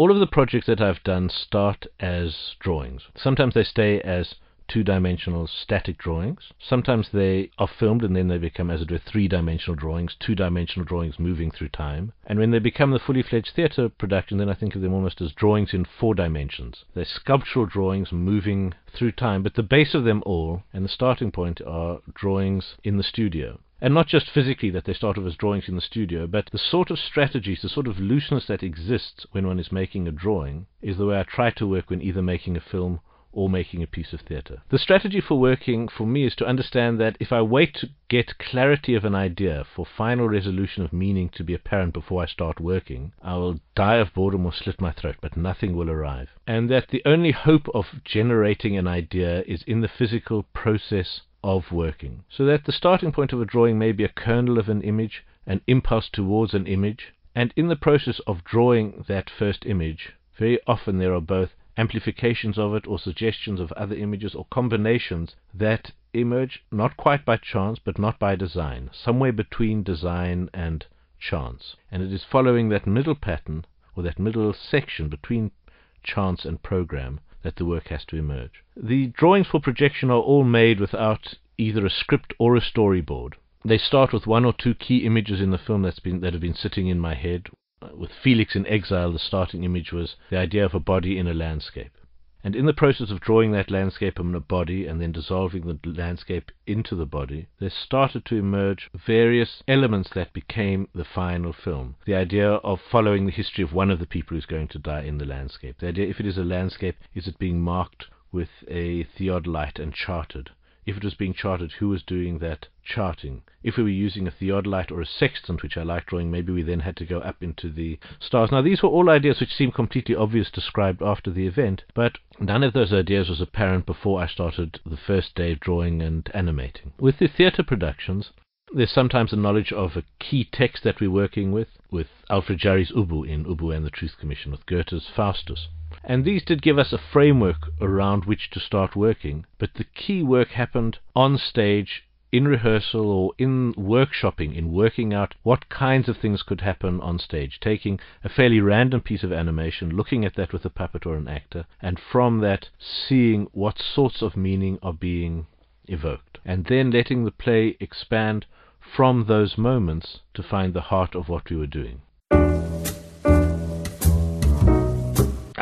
All of the projects that I've done start as drawings. Sometimes they stay as two dimensional static drawings. Sometimes they are filmed and then they become, as it were, three dimensional drawings, two dimensional drawings moving through time. And when they become the fully fledged theatre production, then I think of them almost as drawings in four dimensions. They're sculptural drawings moving through time, but the base of them all and the starting point are drawings in the studio. And not just physically that they start off as drawings in the studio, but the sort of strategies, the sort of looseness that exists when one is making a drawing is the way I try to work when either making a film or making a piece of theatre. The strategy for working for me is to understand that if I wait to get clarity of an idea for final resolution of meaning to be apparent before I start working, I will die of boredom or slit my throat, but nothing will arrive. And that the only hope of generating an idea is in the physical process of working. So that the starting point of a drawing may be a kernel of an image, an impulse towards an image, and in the process of drawing that first image, very often there are both amplifications of it or suggestions of other images or combinations that emerge not quite by chance but not by design, somewhere between design and chance. And it is following that middle pattern or that middle section between chance and program that the work has to emerge. The drawings for projection are all made without either a script or a storyboard. They start with one or two key images in the film that's been that have been sitting in my head, with Felix in Exile, the starting image was the idea of a body in a landscape. And in the process of drawing that landscape in a body and then dissolving the landscape into the body, there started to emerge various elements that became the final film. The idea of following the history of one of the people who's going to die in the landscape. The idea, if it is a landscape, is it being marked with a theodolite and charted? If it was being charted, who was doing that charting. If we were using a theodolite or a sextant, which I like drawing, maybe we then had to go up into the stars. Now, these were all ideas which seemed completely obvious described after the event, but none of those ideas was apparent before I started the first day of drawing and animating. With the theatre productions, there's sometimes a knowledge of a key text that we're working with, with Alfred Jarry's Ubu in Ubu and the Truth Commission, with Goethe's Faustus. And these did give us a framework around which to start working, but the key work happened on stage in rehearsal or in workshopping, in working out what kinds of things could happen on stage, taking a fairly random piece of animation, looking at that with a puppet or an actor, and from that seeing what sorts of meaning are being evoked, and then letting the play expand from those moments to find the heart of what we were doing.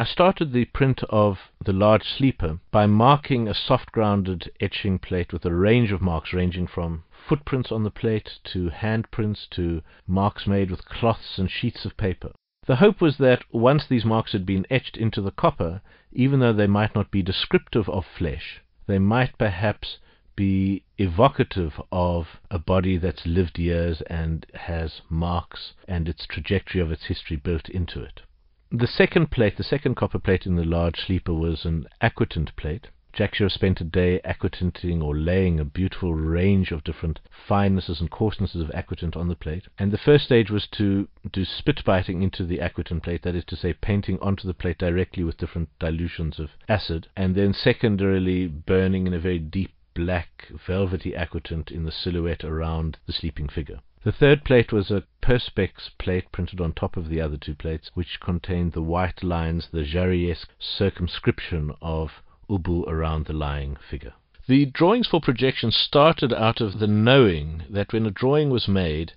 I started the print of The Large Sleeper by marking a soft grounded etching plate with a range of marks ranging from footprints on the plate to handprints to marks made with cloths and sheets of paper. The hope was that once these marks had been etched into the copper, even though they might not be descriptive of flesh, they might perhaps be evocative of a body that's lived years and has marks and its trajectory of its history built into it. The second plate, the second copper plate in the large sleeper was an aquatint plate. Jack spent a day aquatinting or laying a beautiful range of different finenesses and coarsenesses of aquatint on the plate. And the first stage was to do spit biting into the aquatint plate, that is to say, painting onto the plate directly with different dilutions of acid, and then secondarily burning in a very deep black velvety aquatint in the silhouette around the sleeping figure. The third plate was a Perspex plate printed on top of the other two plates, which contained the white lines, the Jarryesque circumscription of Ubu around the lying figure. The drawings for projection started out of the knowing that when a drawing was made,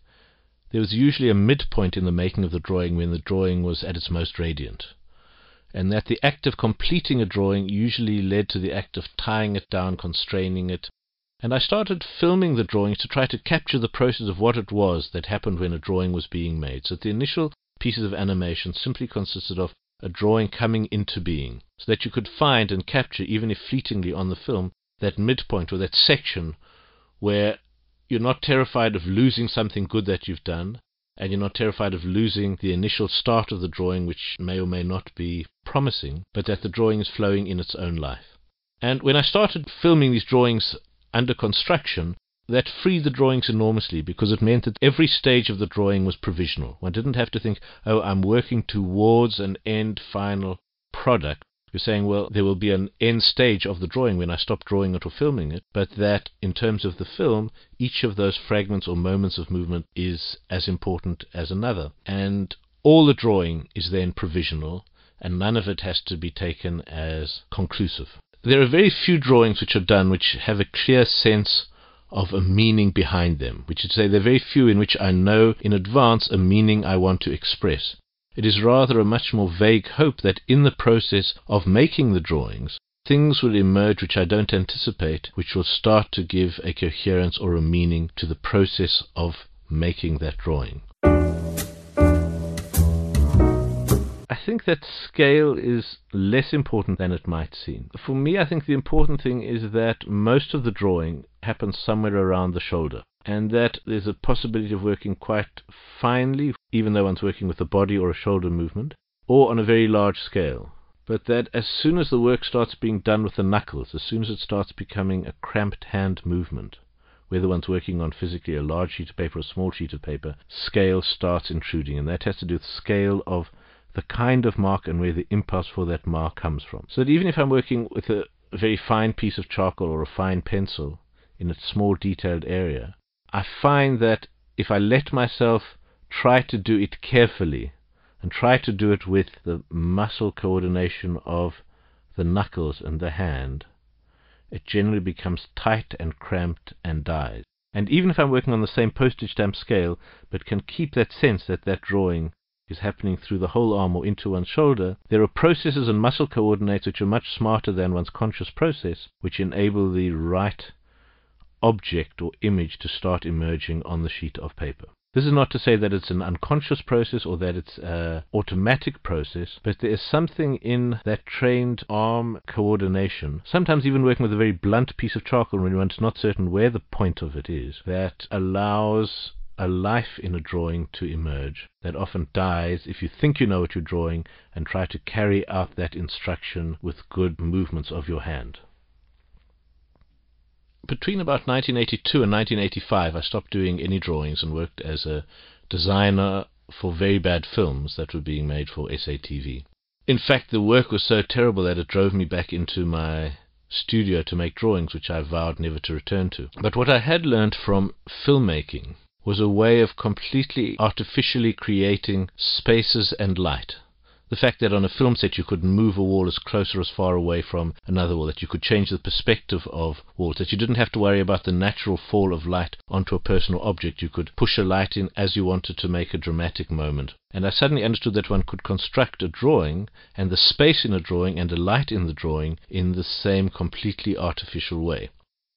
there was usually a midpoint in the making of the drawing when the drawing was at its most radiant, and that the act of completing a drawing usually led to the act of tying it down, constraining it, and I started filming the drawings to try to capture the process of what it was that happened when a drawing was being made. So the initial pieces of animation simply consisted of a drawing coming into being, so that you could find and capture, even if fleetingly on the film, that midpoint or that section where you're not terrified of losing something good that you've done, and you're not terrified of losing the initial start of the drawing, which may or may not be promising, but that the drawing is flowing in its own life. And when I started filming these drawings under construction, that freed the drawings enormously because it meant that every stage of the drawing was provisional. One didn't have to think, oh, I'm working towards an end final product. You're saying, well, there will be an end stage of the drawing when I stop drawing it or filming it, but that in terms of the film, each of those fragments or moments of movement is as important as another. And all the drawing is then provisional, and none of it has to be taken as conclusive. There are very few drawings which are done which have a clear sense of a meaning behind them, which is to say, there are very few in which I know in advance a meaning I want to express. It is rather a much more vague hope that in the process of making the drawings, things will emerge which I don't anticipate, which will start to give a coherence or a meaning to the process of making that drawing. I think that scale is less important than it might seem. For me, I think the important thing is that most of the drawing happens somewhere around the shoulder, and that there's a possibility of working quite finely, even though one's working with a body or a shoulder movement, or on a very large scale. But that as soon as the work starts being done with the knuckles, as soon as it starts becoming a cramped hand movement, whether one's working on physically a large sheet of paper or a small sheet of paper, scale starts intruding, and that has to do with scale of the kind of mark and where the impulse for that mark comes from. So that even if I'm working with a very fine piece of charcoal or a fine pencil in a small detailed area, I find that if I let myself try to do it carefully and try to do it with the muscle coordination of the knuckles and the hand, it generally becomes tight and cramped and dies. And even if I'm working on the same postage stamp scale, but can keep that sense that that drawing is happening through the whole arm or into one's shoulder, there are processes and muscle coordinates which are much smarter than one's conscious process, which enable the right object or image to start emerging on the sheet of paper. This is not to say that it's an unconscious process or that it's an automatic process, but there is something in that trained arm coordination, sometimes even working with a very blunt piece of charcoal when one's not certain where the point of it is, that allows a life in a drawing to emerge that often dies if you think you know what you're drawing and try to carry out that instruction with good movements of your hand. Between about 1982 and 1985, I stopped doing any drawings and worked as a designer for very bad films that were being made for SATV. In fact, the work was so terrible that it drove me back into my studio to make drawings, which I vowed never to return to. But what I had learned from filmmaking was a way of completely artificially creating spaces and light. The fact that on a film set you could move a wall as close or as far away from another wall, that you could change the perspective of walls, that you didn't have to worry about the natural fall of light onto a personal object. You could push a light in as you wanted to make a dramatic moment. And I suddenly understood that one could construct a drawing and the space in a drawing and a light in the drawing in the same completely artificial way.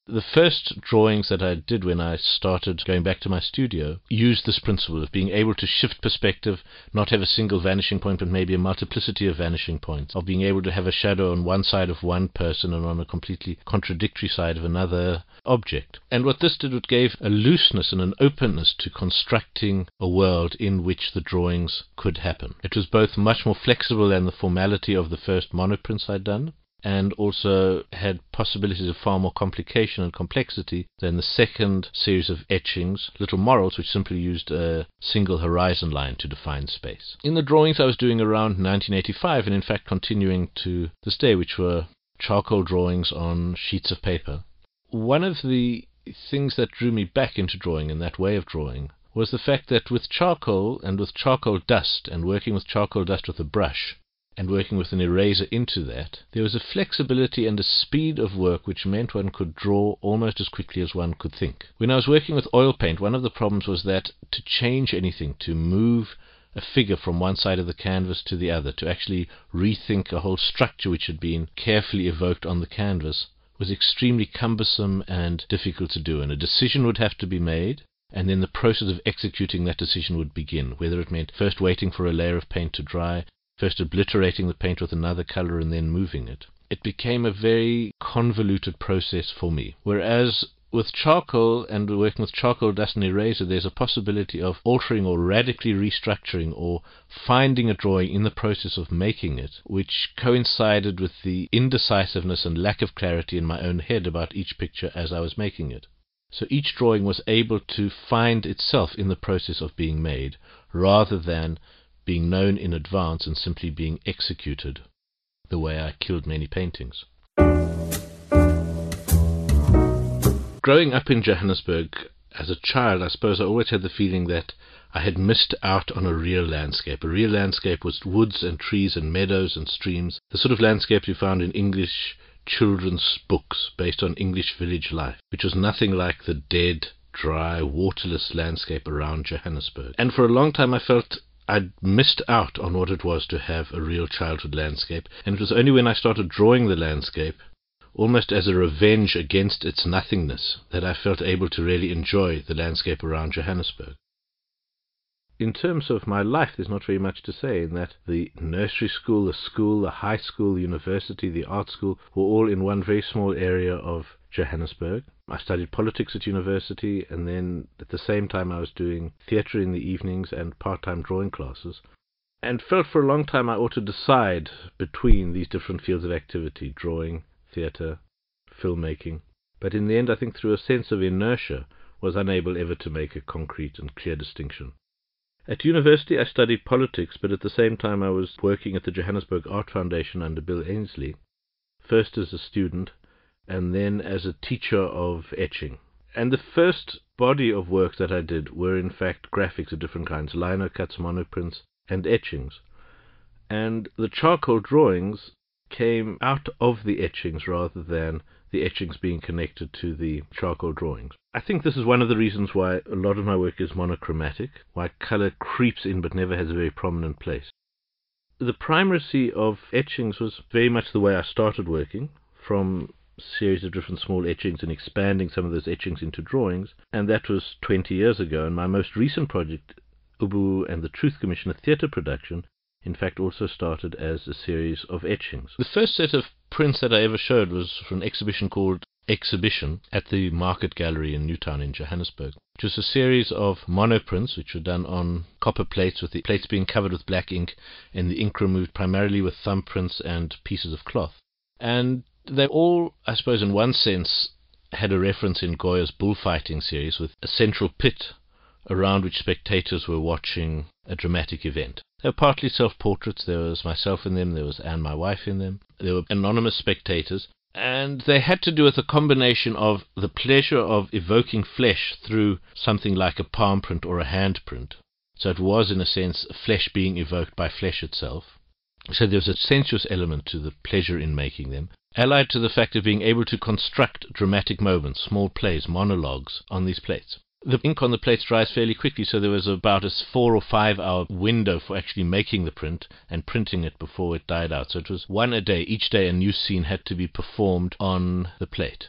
The first drawings that I did when I started going back to my studio used this principle of being able to shift perspective, not have a single vanishing point, but maybe a multiplicity of vanishing points, of being able to have a shadow on one side of one person and on a completely contradictory side of another object. And what this did, it gave a looseness and an openness to constructing a world in which the drawings could happen. It was both much more flexible than the formality of the first monoprints I'd done, and also had possibilities of far more complication and complexity than the second series of etchings, Little Morals, which simply used a single horizon line to define space. In the drawings I was doing around 1985, and in fact continuing to this day, which were charcoal drawings on sheets of paper, one of the things that drew me back into drawing and that way of drawing was the fact that with charcoal and with charcoal dust and working with charcoal dust with a brush, and working with an eraser into that, there was a flexibility and a speed of work which meant one could draw almost as quickly as one could think. When I was working with oil paint, one of the problems was that to change anything, to move a figure from one side of the canvas to the other, to actually rethink a whole structure which had been carefully evoked on the canvas, was extremely cumbersome and difficult to do. And a decision would have to be made, and then the process of executing that decision would begin, whether it meant first waiting for a layer of paint to dry, first obliterating the paint with another color and then moving it. It became a very convoluted process for me. Whereas with charcoal and working with charcoal dust and eraser, there's a possibility of altering or radically restructuring or finding a drawing in the process of making it, which coincided with the indecisiveness and lack of clarity in my own head about each picture as I was making it. So each drawing was able to find itself in the process of being made, rather than being known in advance and simply being executed the way I killed many paintings. Growing up in Johannesburg, as a child, I suppose I always had the feeling that I had missed out on a real landscape. A real landscape was woods and trees and meadows and streams, the sort of landscape you found in English children's books based on English village life, which was nothing like the dead, dry, waterless landscape around Johannesburg. And for a long time I felt I'd missed out on what it was to have a real childhood landscape, and it was only when I started drawing the landscape, almost as a revenge against its nothingness, that I felt able to really enjoy the landscape around Johannesburg. In terms of my life, there's not very much to say in that the nursery school, the school, the high school, the university, the art school were all in one very small area of Johannesburg. I studied politics at university, and then at the same time I was doing theatre in the evenings and part-time drawing classes, and felt for a long time I ought to decide between these different fields of activity, drawing, theatre, filmmaking. But in the end, I think through a sense of inertia, was unable ever to make a concrete and clear distinction. At university, I studied politics, but at the same time, I was working at the Johannesburg Art Foundation under Bill Ainslie, first as a student and then as a teacher of etching. And the first body of work that I did were, in fact, graphics of different kinds lino cuts, monoprints, and etchings. And the charcoal drawings came out of the etchings rather than the etchings being connected to the charcoal drawings. I think this is one of the reasons why a lot of my work is monochromatic, why color creeps in but never has a very prominent place. The primacy of etchings was very much the way I started working, from series of different small etchings and expanding some of those etchings into drawings, and that was 20 years ago. And my most recent project, Ubu and the Truth Commission, a theatre production, in fact also started as a series of etchings. The first set of prints that I ever showed was from an exhibition called Exhibition at the Market Gallery in Newtown in Johannesburg, which was a series of monoprints which were done on copper plates with the plates being covered with black ink and the ink removed primarily with thumbprints and pieces of cloth. And they all, I suppose in one sense, had a reference in Goya's bullfighting series with a central pit around which spectators were watching a dramatic event. They were partly self-portraits. There was myself in them. There was Anne, my wife, in them. There were anonymous spectators. And they had to do with a combination of the pleasure of evoking flesh through something like a palm print or a hand print. So it was, in a sense, flesh being evoked by flesh itself. So there was a sensuous element to the pleasure in making them, allied to the fact of being able to construct dramatic moments, small plays, monologues on these plates the ink on the plates dries fairly quickly, so there was about a four or five hour window for actually making the print and printing it before it died out. So it was one a day. Each day a new scene had to be performed on the plate.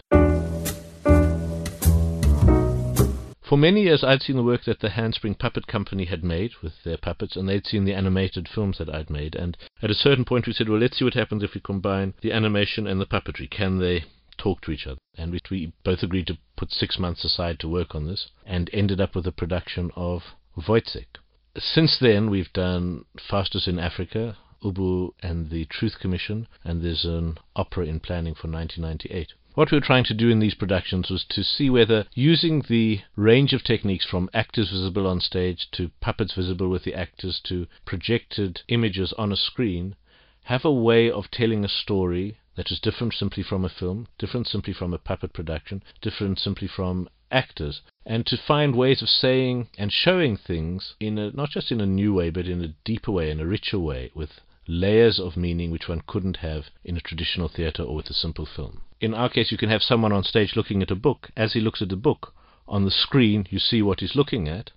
For many years, I'd seen the work that the Handspring Puppet Company had made with their puppets, and they'd seen the animated films that I'd made. And at a certain point, we said, well, let's see what happens if we combine the animation and the puppetry. Can they talk to each other. And we, we both agreed to put six months aside to work on this and ended up with a production of Woyzeck. Since then, we've done Faustus in Africa, Ubu and the Truth Commission, and there's an opera in planning for 1998. What we were trying to do in these productions was to see whether using the range of techniques from actors visible on stage to puppets visible with the actors to projected images on a screen have a way of telling a story that is different simply from a film, different simply from a puppet production, different simply from actors, and to find ways of saying and showing things in a, not just in a new way, but in a deeper way, in a richer way, with layers of meaning which one couldn't have in a traditional theatre or with a simple film. In our case, you can have someone on stage looking at a book. As he looks at the book, on the screen you see what he's looking at,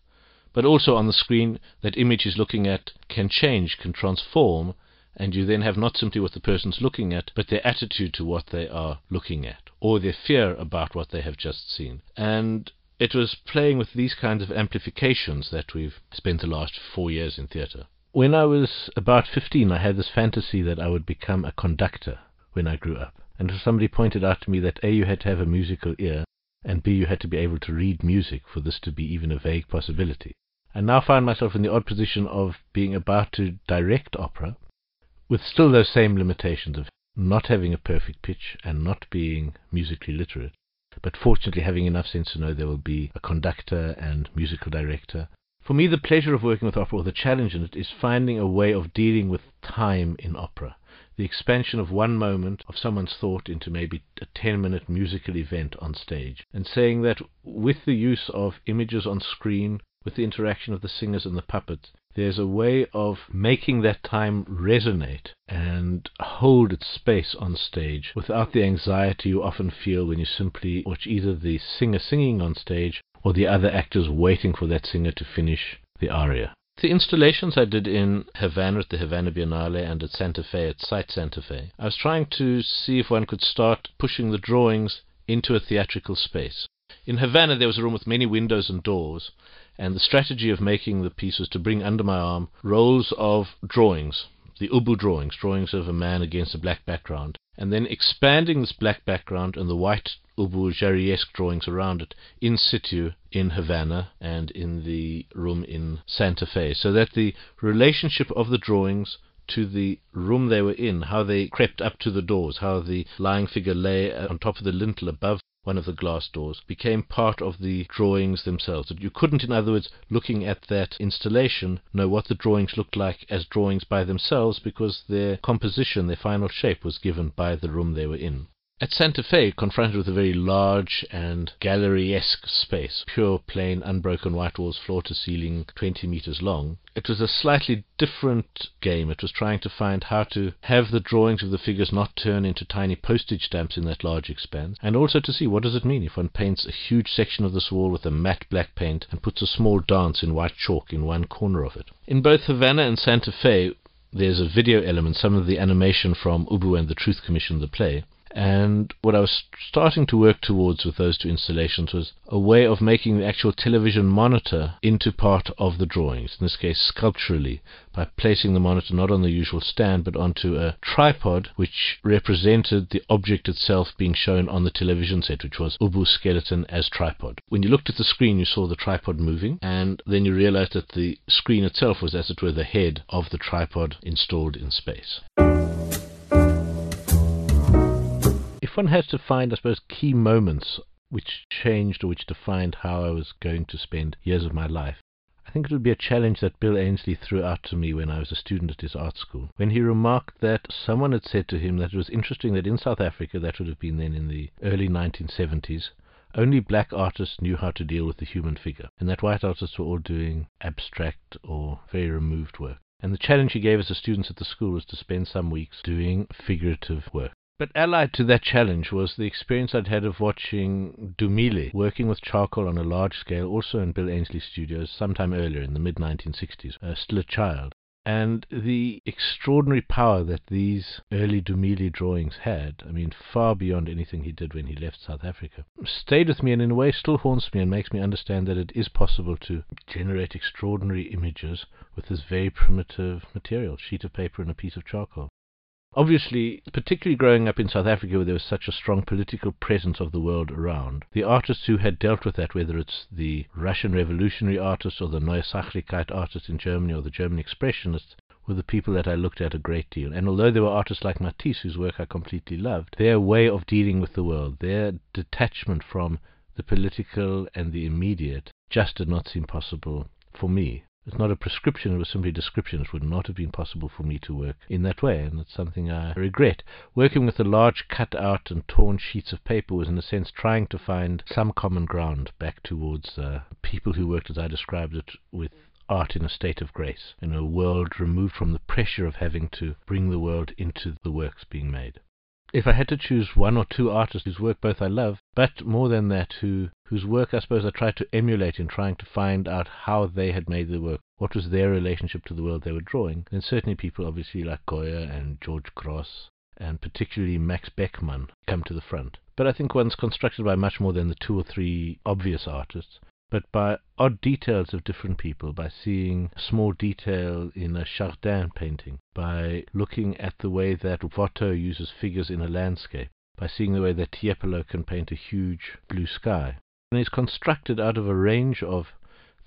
but also on the screen, that image he's looking at can change, can transform, and you then have not simply what the person's looking at, but their attitude to what they are looking at, or their fear about what they have just seen. And it was playing with these kinds of amplifications that we've spent the last four years in theatre. When I was about 15, I had this fantasy that I would become a conductor when I grew up. And somebody pointed out to me that A, you had to have a musical ear, and B, you had to be able to read music for this to be even a vague possibility. I now find myself in the odd position of being about to direct opera, with still those same limitations of not having a perfect pitch and not being musically literate, but fortunately having enough sense to know there will be a conductor and musical director. For me, the pleasure of working with opera, or the challenge in it, is finding a way of dealing with time in opera. the expansion of one moment of someone's thought into maybe a 10 minute musical event on stage. And saying that with the use of images on screen, with the interaction of the singers and the puppets, there's a way of making that time resonate and hold its space on stage without the anxiety you often feel when you simply watch either the singer singing on stage or the other actors waiting for that singer to finish the aria. The installations I did in Havana at the Havana Biennale and at Santa Fe at Site Santa Fe, I was trying to see if one could start pushing the drawings into a theatrical space. In Havana, there was a room with many windows and doors, and the strategy of making the piece was to bring under my arm rolls of drawings, the Ubu drawings, drawings of a man against a black background, and then expanding this black background and the white Ubu Jarryesque drawings around it in situ in Havana and in the room in Santa Fe, so that the relationship of the drawings to the room they were in, how they crept up to the doors, how the lying figure lay on top of the lintel above one of the glass doors, became part of the drawings themselves. You couldn't, in other words, looking at that installation, know what the drawings looked like as drawings by themselves because their composition, their final shape, was given by the room they were in. At Santa Fe, confronted with a very large and gallery-esque space, pure, plain, unbroken white walls, floor to ceiling, 20 meters long, it was a slightly different game. It was trying to find how to have the drawings of the figures not turn into tiny postage stamps in that large expanse, and also to see what does it mean if one paints a huge section of this wall with a matte black paint and puts a small dance in white chalk in one corner of it. In both Havana and Santa Fe, there's a video element, some of the animation from Ubu and the Truth Commission, the play, and what I was starting to work towards with those two installations was a way of making the actual television monitor into part of the drawings, in this case sculpturally, by placing the monitor not on the usual stand but onto a tripod which represented the object itself being shown on the television set, which was Ubu's skeleton as tripod. When you looked at the screen, you saw the tripod moving, and then you realized that the screen itself was, as it were, the head of the tripod installed in space. One has to find, I suppose, key moments which changed or which defined how I was going to spend years of my life, I think it would be a challenge that Bill Ainslie threw out to me when I was a student at his art school, when he remarked that someone had said to him that it was interesting that in South Africa, that would have been then in the early 1970s, only black artists knew how to deal with the human figure, and that white artists were all doing abstract or very removed work. And the challenge he gave us as students at the school was to spend some weeks doing figurative work. But allied to that challenge was the experience I'd had of watching Dumile working with charcoal on a large scale, also in Bill Ainslie studios, sometime earlier in the mid 1960s, uh, still a child. And the extraordinary power that these early Dumile drawings had, I mean, far beyond anything he did when he left South Africa, stayed with me and in a way still haunts me and makes me understand that it is possible to generate extraordinary images with this very primitive material, sheet of paper and a piece of charcoal. Obviously, particularly growing up in South Africa where there was such a strong political presence of the world around, the artists who had dealt with that, whether it's the Russian revolutionary artists or the Neue Sachlichkeit artists in Germany or the German expressionists, were the people that I looked at a great deal. And although there were artists like Matisse, whose work I completely loved, their way of dealing with the world, their detachment from the political and the immediate, just did not seem possible for me. It's not a prescription, it was simply description. It would not have been possible for me to work in that way, and it's something I regret. Working with the large cut out and torn sheets of paper was, in a sense, trying to find some common ground back towards uh, people who worked, as I described it, with art in a state of grace, in a world removed from the pressure of having to bring the world into the works being made. If I had to choose one or two artists whose work both I love, but more than that, who whose work I suppose I tried to emulate in trying to find out how they had made the work, what was their relationship to the world they were drawing, then certainly people obviously like Goya and George Grosz, and particularly Max Beckmann come to the front. But I think one's constructed by much more than the two or three obvious artists but by odd details of different people, by seeing small detail in a Chardin painting, by looking at the way that Watteau uses figures in a landscape, by seeing the way that Tiepolo can paint a huge blue sky. And it's constructed out of a range of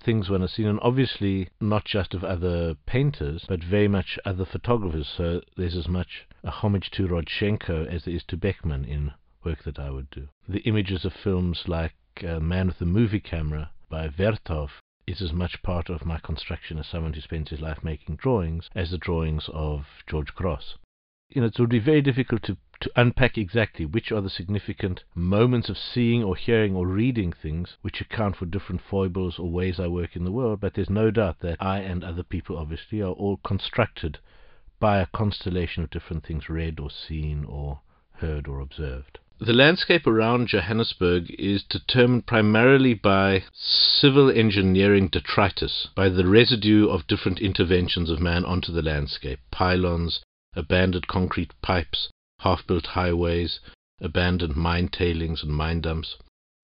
things one has seen, and obviously not just of other painters, but very much other photographers. So there's as much a homage to Rodchenko as there is to Beckmann in work that I would do. The images of films like uh, Man with a Movie Camera by Vertov is as much part of my construction as someone who spends his life making drawings as the drawings of George Grosz. you know, it would be very difficult to, to unpack exactly which are the significant moments of seeing or hearing or reading things which account for different foibles or ways I work in the world, but there's no doubt that I and other people obviously are all constructed by a constellation of different things read or seen or heard or observed. The landscape around Johannesburg is determined primarily by civil engineering detritus, by the residue of different interventions of man onto the landscape pylons, abandoned concrete pipes, half built highways, abandoned mine tailings and mine dumps.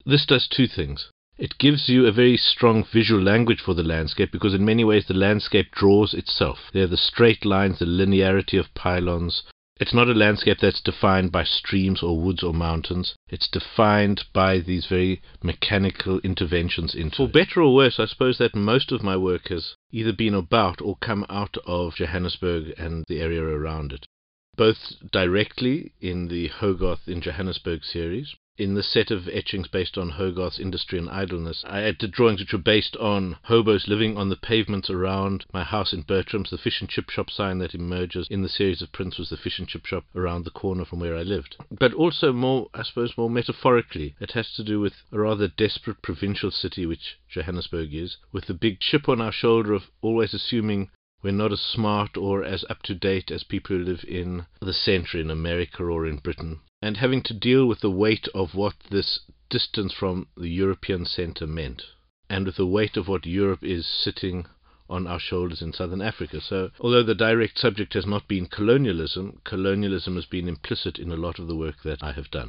This does two things. It gives you a very strong visual language for the landscape because, in many ways, the landscape draws itself. There are the straight lines, the linearity of pylons, it's not a landscape that's defined by streams or woods or mountains. It's defined by these very mechanical interventions into For it. better or worse, I suppose that most of my work has either been about or come out of Johannesburg and the area around it. Both directly in the Hogarth in Johannesburg series, in the set of etchings based on Hogarth's Industry and Idleness, I did drawings which were based on hobos living on the pavements around my house in Bertram's. The fish and chip shop sign that emerges in the series of prints was the fish and chip shop around the corner from where I lived. But also more, I suppose, more metaphorically, it has to do with a rather desperate provincial city which Johannesburg is, with the big chip on our shoulder of always assuming we're not as smart or as up to date as people who live in the centre in America or in Britain and having to deal with the weight of what this distance from the European centre meant, and with the weight of what Europe is sitting on our shoulders in southern Africa. So, although the direct subject has not been colonialism, colonialism has been implicit in a lot of the work that I have done.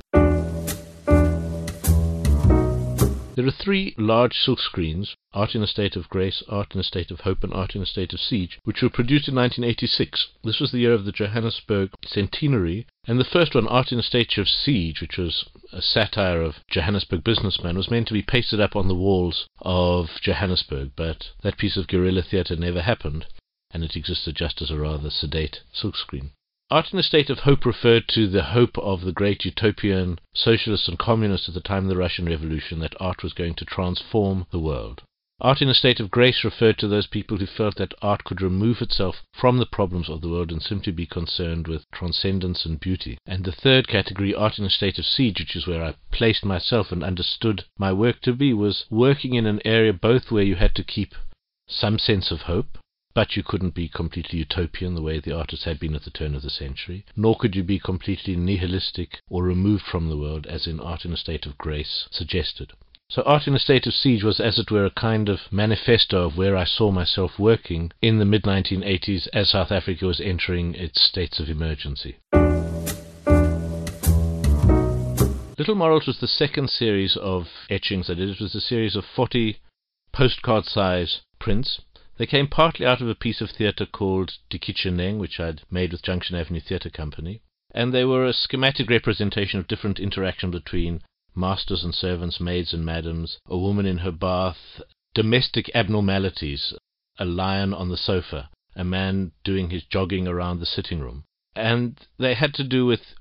There are three large silk screens, Art in a State of Grace, Art in a State of Hope, and Art in a State of Siege, which were produced in 1986. This was the year of the Johannesburg centenary, and the first one, Art in a State of Siege, which was a satire of Johannesburg businessmen, was meant to be pasted up on the walls of Johannesburg, but that piece of guerrilla theatre never happened, and it existed just as a rather sedate silkscreen. Art in a State of Hope referred to the hope of the great utopian socialists and communists at the time of the Russian Revolution that art was going to transform the world. Art in a State of Grace referred to those people who felt that art could remove itself from the problems of the world and simply be concerned with transcendence and beauty. And the third category, Art in a State of Siege, which is where I placed myself and understood my work to be, was working in an area both where you had to keep some sense of hope but you couldn't be completely utopian the way the artists had been at the turn of the century, nor could you be completely nihilistic or removed from the world, as in Art in a State of Grace suggested. So Art in a State of Siege was, as it were, a kind of manifesto of where I saw myself working in the mid 1980s as South Africa was entering its states of emergency. Little Morals was the second series of etchings I did. It was a series of 40 postcard size prints they came partly out of a piece of theatre called Dikhitsheneng, which I'd made with Junction Avenue Theatre Company, and they were a schematic representation of different interaction between masters and servants, maids and madams, a woman in her bath, domestic abnormalities, a lion on the sofa, a man doing his jogging around the sitting room. And they had to do with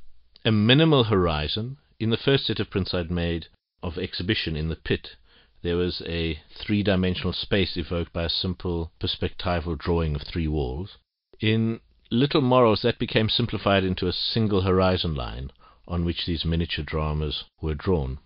a minimal horizon. In the first set of prints I'd made of exhibition in the pit, there was a three dimensional space evoked by a simple perspectival drawing of three walls. In Little Morals, that became simplified into a single horizon line on which these miniature dramas were drawn.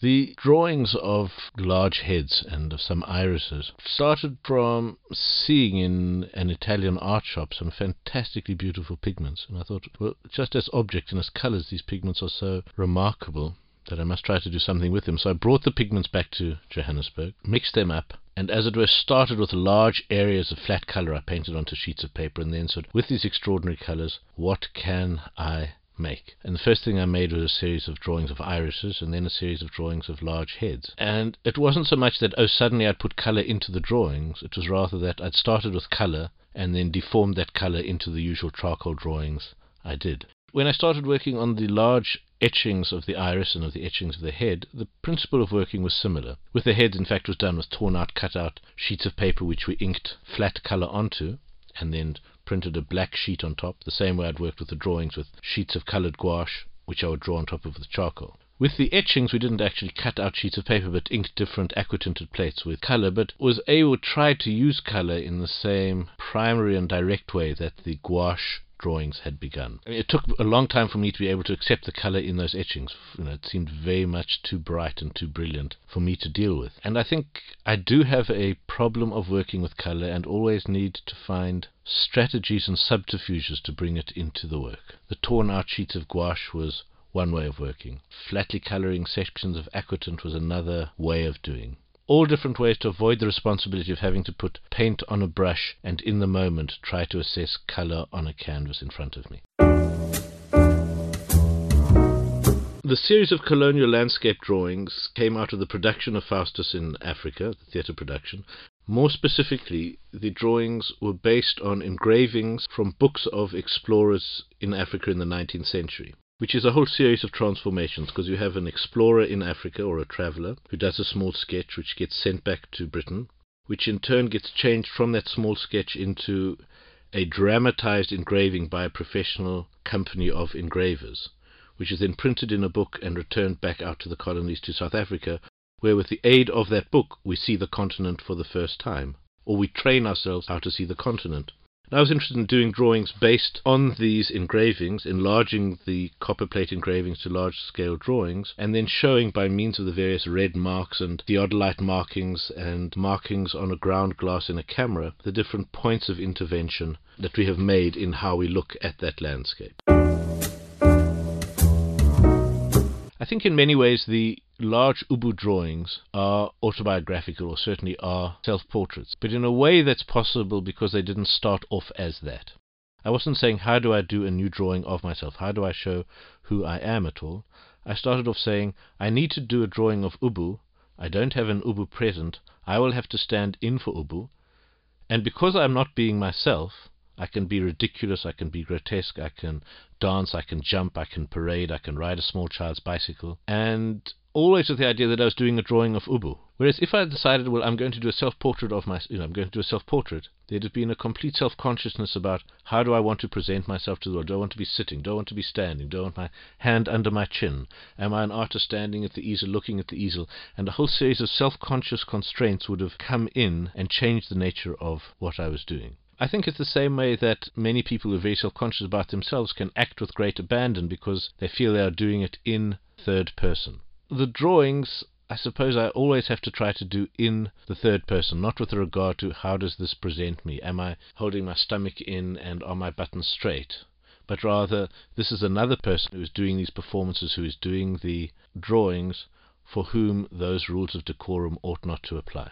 The drawings of large heads and of some irises started from seeing in an Italian art shop some fantastically beautiful pigments. And I thought, well, just as objects and as colors, these pigments are so remarkable that I must try to do something with them. So I brought the pigments back to Johannesburg, mixed them up, and as it were, started with large areas of flat color I painted onto sheets of paper, and then said, with these extraordinary colors, what can I make. And the first thing I made was a series of drawings of irises and then a series of drawings of large heads. And it wasn't so much that, oh, suddenly I'd put color into the drawings, it was rather that I'd started with color and then deformed that color into the usual charcoal drawings I did. When I started working on the large etchings of the iris and of the etchings of the head, the principle of working was similar. With the heads, in fact, was done with torn out, cut out sheets of paper which we inked flat color onto, and then printed a black sheet on top, the same way I'd worked with the drawings with sheets of colored gouache, which I would draw on top of the charcoal. With the etchings, we didn't actually cut out sheets of paper, but inked different aquatinted plates with color, but was able to try to use color in the same primary and direct way that the gouache drawings had begun. I mean, it took a long time for me to be able to accept the color in those etchings. You know, it seemed very much too bright and too brilliant for me to deal with. And I think I do have a problem of working with color and always need to find strategies and subterfuges to bring it into the work. The torn out sheets of gouache was one way of working. Flatly coloring sections of aquatint was another way of doing. All different ways to avoid the responsibility of having to put paint on a brush and in the moment try to assess color on a canvas in front of me. The series of colonial landscape drawings came out of the production of Faustus in Africa, the theatre production. More specifically, the drawings were based on engravings from books of explorers in Africa in the 19th century which is a whole series of transformations because you have an explorer in Africa or a traveler who does a small sketch which gets sent back to Britain, which in turn gets changed from that small sketch into a dramatized engraving by a professional company of engravers, which is then printed in a book and returned back out to the colonies to South Africa, where with the aid of that book we see the continent for the first time, or we train ourselves how to see the continent. I was interested in doing drawings based on these engravings, enlarging the copperplate engravings to large scale drawings, and then showing by means of the various red marks and theodolite markings and markings on a ground glass in a camera the different points of intervention that we have made in how we look at that landscape. I think in many ways the large Ubu drawings are autobiographical, or certainly are self portraits, but in a way that's possible because they didn't start off as that. I wasn't saying, How do I do a new drawing of myself? How do I show who I am at all? I started off saying, I need to do a drawing of Ubu. I don't have an Ubu present. I will have to stand in for Ubu. And because I'm not being myself, I can be ridiculous, I can be grotesque, I can dance, I can jump, I can parade, I can ride a small child's bicycle, and always with the idea that I was doing a drawing of Ubu. Whereas if I had decided, well, I'm going to do a self-portrait of my, you know, I'm going to do a self-portrait, there'd have been a complete self-consciousness about how do I want to present myself to the world? Do I want to be sitting? Do I want to be standing? Do I want my hand under my chin? Am I an artist standing at the easel, looking at the easel? And a whole series of self-conscious constraints would have come in and changed the nature of what I was doing. I think it's the same way that many people who are very self conscious about themselves can act with great abandon because they feel they are doing it in third person. The drawings, I suppose I always have to try to do in the third person, not with regard to how does this present me? Am I holding my stomach in and are my buttons straight? But rather, this is another person who is doing these performances, who is doing the drawings, for whom those rules of decorum ought not to apply.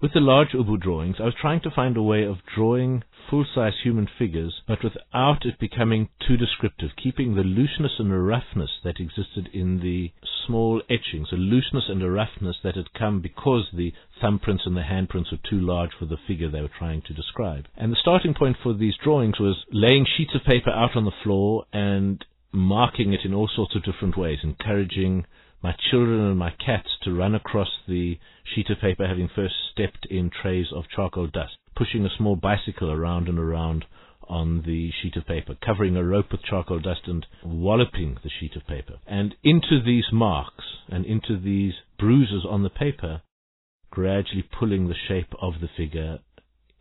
With the large Ubu drawings, I was trying to find a way of drawing full-size human figures, but without it becoming too descriptive, keeping the looseness and the roughness that existed in the small etchings, a looseness and a roughness that had come because the thumbprints and the handprints were too large for the figure they were trying to describe. And the starting point for these drawings was laying sheets of paper out on the floor and marking it in all sorts of different ways, encouraging my children and my cats to run across the sheet of paper having first stepped in trays of charcoal dust, pushing a small bicycle around and around on the sheet of paper, covering a rope with charcoal dust and walloping the sheet of paper. And into these marks and into these bruises on the paper, gradually pulling the shape of the figure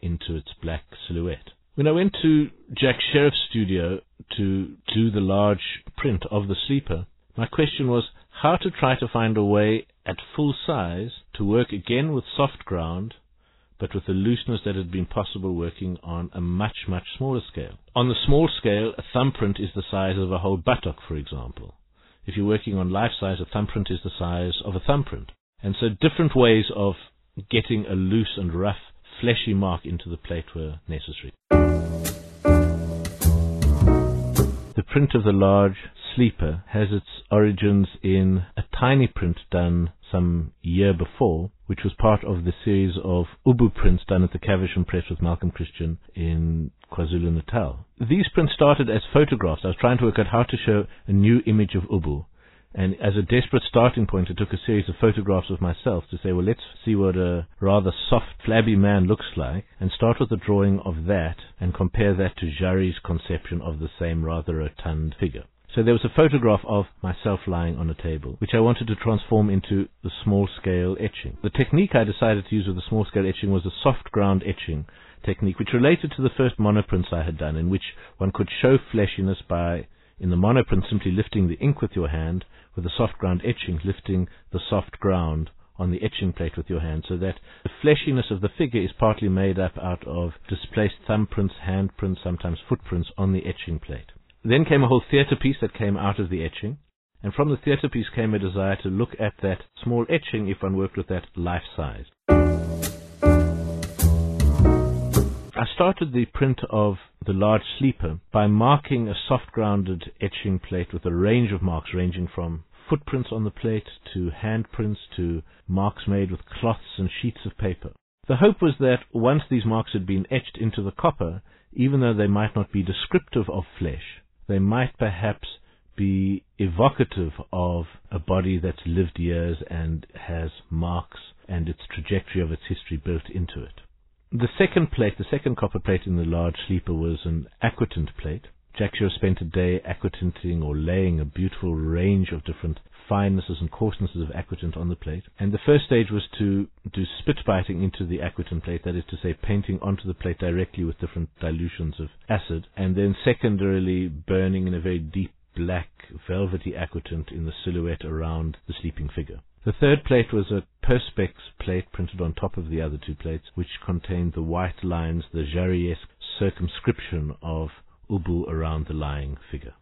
into its black silhouette. When I went to Jack Shirreff's studio to do the large print of the sleeper, my question was how to try to find a way at full size to work again with soft ground, but with the looseness that had been possible working on a much, much smaller scale. On the small scale, a thumbprint is the size of a whole buttock, for example. If you're working on life size, a thumbprint is the size of a thumbprint. And so different ways of getting a loose and rough, fleshy mark into the plate were necessary. The print of the large Sleeper has its origins in a tiny print done some year before, which was part of the series of Ubu prints done at the Caversham Press with Malcolm Christian in KwaZulu Natal. These prints started as photographs. I was trying to work out how to show a new image of Ubu. And as a desperate starting point, I took a series of photographs of myself to say, well, let's see what a rather soft, flabby man looks like, and start with a drawing of that and compare that to Jarry's conception of the same rather rotund figure. So there was a photograph of myself lying on a table, which I wanted to transform into the small scale etching. The technique I decided to use with the small scale etching was a soft ground etching technique, which related to the first monoprints I had done, in which one could show fleshiness by, in the monoprint, simply lifting the ink with your hand, with the soft ground etching, lifting the soft ground on the etching plate with your hand, so that the fleshiness of the figure is partly made up out of displaced thumbprints, handprints, sometimes footprints on the etching plate. Then came a whole theatre piece that came out of the etching, and from the theatre piece came a desire to look at that small etching if one worked with that life size. I started the print of the large sleeper by marking a soft grounded etching plate with a range of marks ranging from footprints on the plate to handprints to marks made with cloths and sheets of paper. The hope was that once these marks had been etched into the copper, even though they might not be descriptive of flesh, they might perhaps be evocative of a body that's lived years and has marks and its trajectory of its history built into it. The second plate, the second copper plate in the large sleeper was an aquatinted plate. Jacques spent a day aquatinting or laying a beautiful range of different finenesses and coarsenesses of aquatint on the plate. And the first stage was to do spit biting into the aquatint plate, that is to say, painting onto the plate directly with different dilutions of acid, and then secondarily burning in a very deep black velvety aquatint in the silhouette around the sleeping figure. The third plate was a Perspex plate printed on top of the other two plates, which contained the white lines, the Jarryesque circumscription of Ubu around the lying figure.